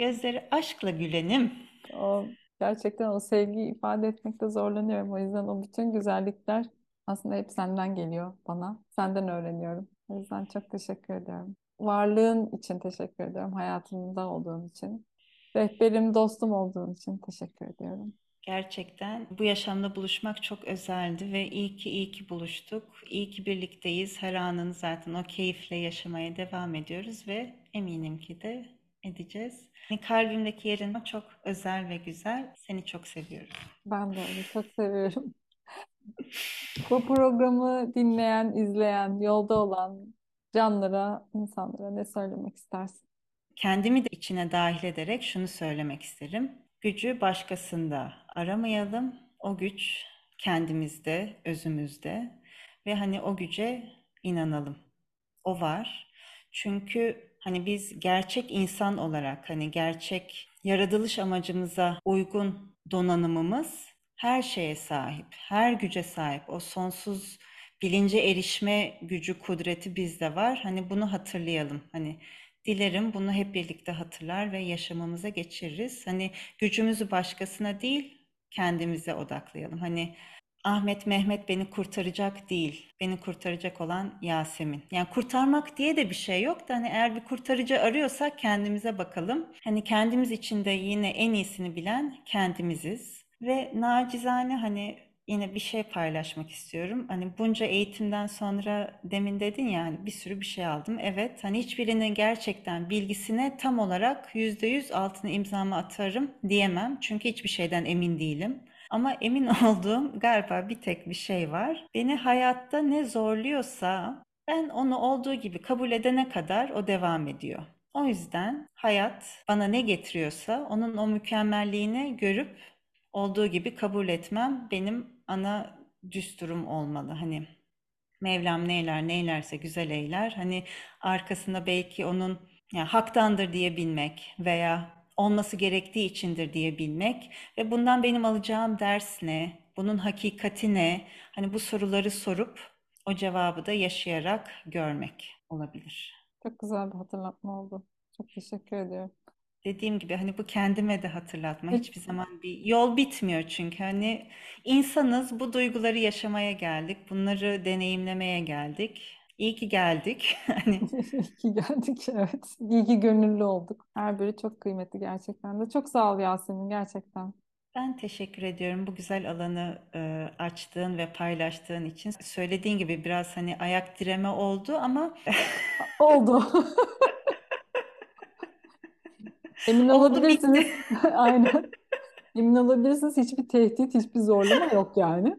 Gözleri aşkla gülenim. O gerçekten o sevgiyi ifade etmekte zorlanıyorum. O yüzden o bütün güzellikler aslında hep senden geliyor bana. Senden öğreniyorum. O yüzden çok teşekkür ediyorum. Varlığın için teşekkür ediyorum. Hayatımda olduğun için. Rehberim, dostum olduğun için teşekkür ediyorum. Gerçekten bu yaşamda buluşmak çok özeldi ve iyi ki iyi ki buluştuk. İyi ki birlikteyiz. Her anını zaten o keyifle yaşamaya devam ediyoruz ve eminim ki de edeceğiz. Kalbimdeki yerin çok özel ve güzel. Seni çok seviyorum. Ben de öyle çok seviyorum. Bu programı dinleyen, izleyen, yolda olan canlıra, insanlara ne söylemek istersin? Kendimi de içine dahil ederek şunu söylemek isterim. Gücü başkasında aramayalım. O güç kendimizde, özümüzde ve hani o güce inanalım. O var. Çünkü hani biz gerçek insan olarak hani gerçek yaratılış amacımıza uygun donanımımız her şeye sahip, her güce sahip. O sonsuz bilince erişme gücü, kudreti bizde var. Hani bunu hatırlayalım. Hani Dilerim bunu hep birlikte hatırlar ve yaşamamıza geçiririz. Hani gücümüzü başkasına değil, kendimize odaklayalım. Hani Ahmet Mehmet beni kurtaracak değil. Beni kurtaracak olan Yasemin. Yani kurtarmak diye de bir şey yok da hani eğer bir kurtarıcı arıyorsak kendimize bakalım. Hani kendimiz için de yine en iyisini bilen kendimiziz. Ve nacizane hani yine bir şey paylaşmak istiyorum. Hani bunca eğitimden sonra demin dedin ya hani bir sürü bir şey aldım. Evet hani hiçbirinin gerçekten bilgisine tam olarak yüzde yüz altını imzamı atarım diyemem. Çünkü hiçbir şeyden emin değilim. Ama emin olduğum galiba bir tek bir şey var. Beni hayatta ne zorluyorsa ben onu olduğu gibi kabul edene kadar o devam ediyor. O yüzden hayat bana ne getiriyorsa onun o mükemmelliğini görüp olduğu gibi kabul etmem benim ana düsturum olmalı. Hani Mevlam neyler neylerse güzel eyler. Hani arkasında belki onun yani haktandır diye bilmek veya olması gerektiği içindir diye bilmek ve bundan benim alacağım ders ne? Bunun hakikati ne? Hani bu soruları sorup o cevabı da yaşayarak görmek olabilir. Çok güzel bir hatırlatma oldu. Çok teşekkür ediyorum dediğim gibi hani bu kendime de hatırlatma. Hiçbir zaman bir yol bitmiyor çünkü hani insanız bu duyguları yaşamaya geldik. Bunları deneyimlemeye geldik. İyi ki geldik. Hani İyi ki geldik evet. İyi ki gönüllü olduk. Her biri çok kıymetli gerçekten de. Çok sağ ol Yasemin gerçekten. Ben teşekkür ediyorum bu güzel alanı e, açtığın ve paylaştığın için. Söylediğin gibi biraz hani ayak direme oldu ama oldu. Emin Oldu olabilirsiniz. Aynen. Emin olabilirsiniz hiçbir tehdit, hiçbir zorlama yok yani.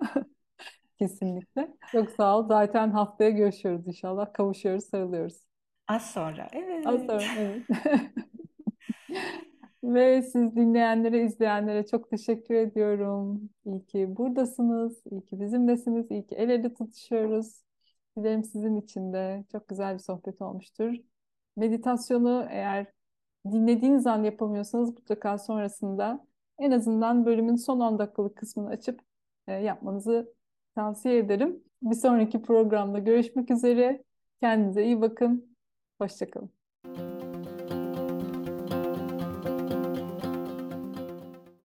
Kesinlikle. Çok sağ ol. Zaten haftaya görüşüyoruz inşallah. Kavuşuyoruz, sarılıyoruz. Az sonra. Az Evet. sonra, evet. Ve siz dinleyenlere, izleyenlere çok teşekkür ediyorum. İyi ki buradasınız, iyi ki bizimlesiniz, iyi ki el ele tutuşuyoruz. Dilerim sizin için de çok güzel bir sohbet olmuştur. Meditasyonu eğer dinlediğiniz an yapamıyorsanız mutlaka sonrasında en azından bölümün son 10 dakikalık kısmını açıp e, yapmanızı tavsiye ederim. Bir sonraki programda görüşmek üzere. Kendinize iyi bakın. Hoşça kalın.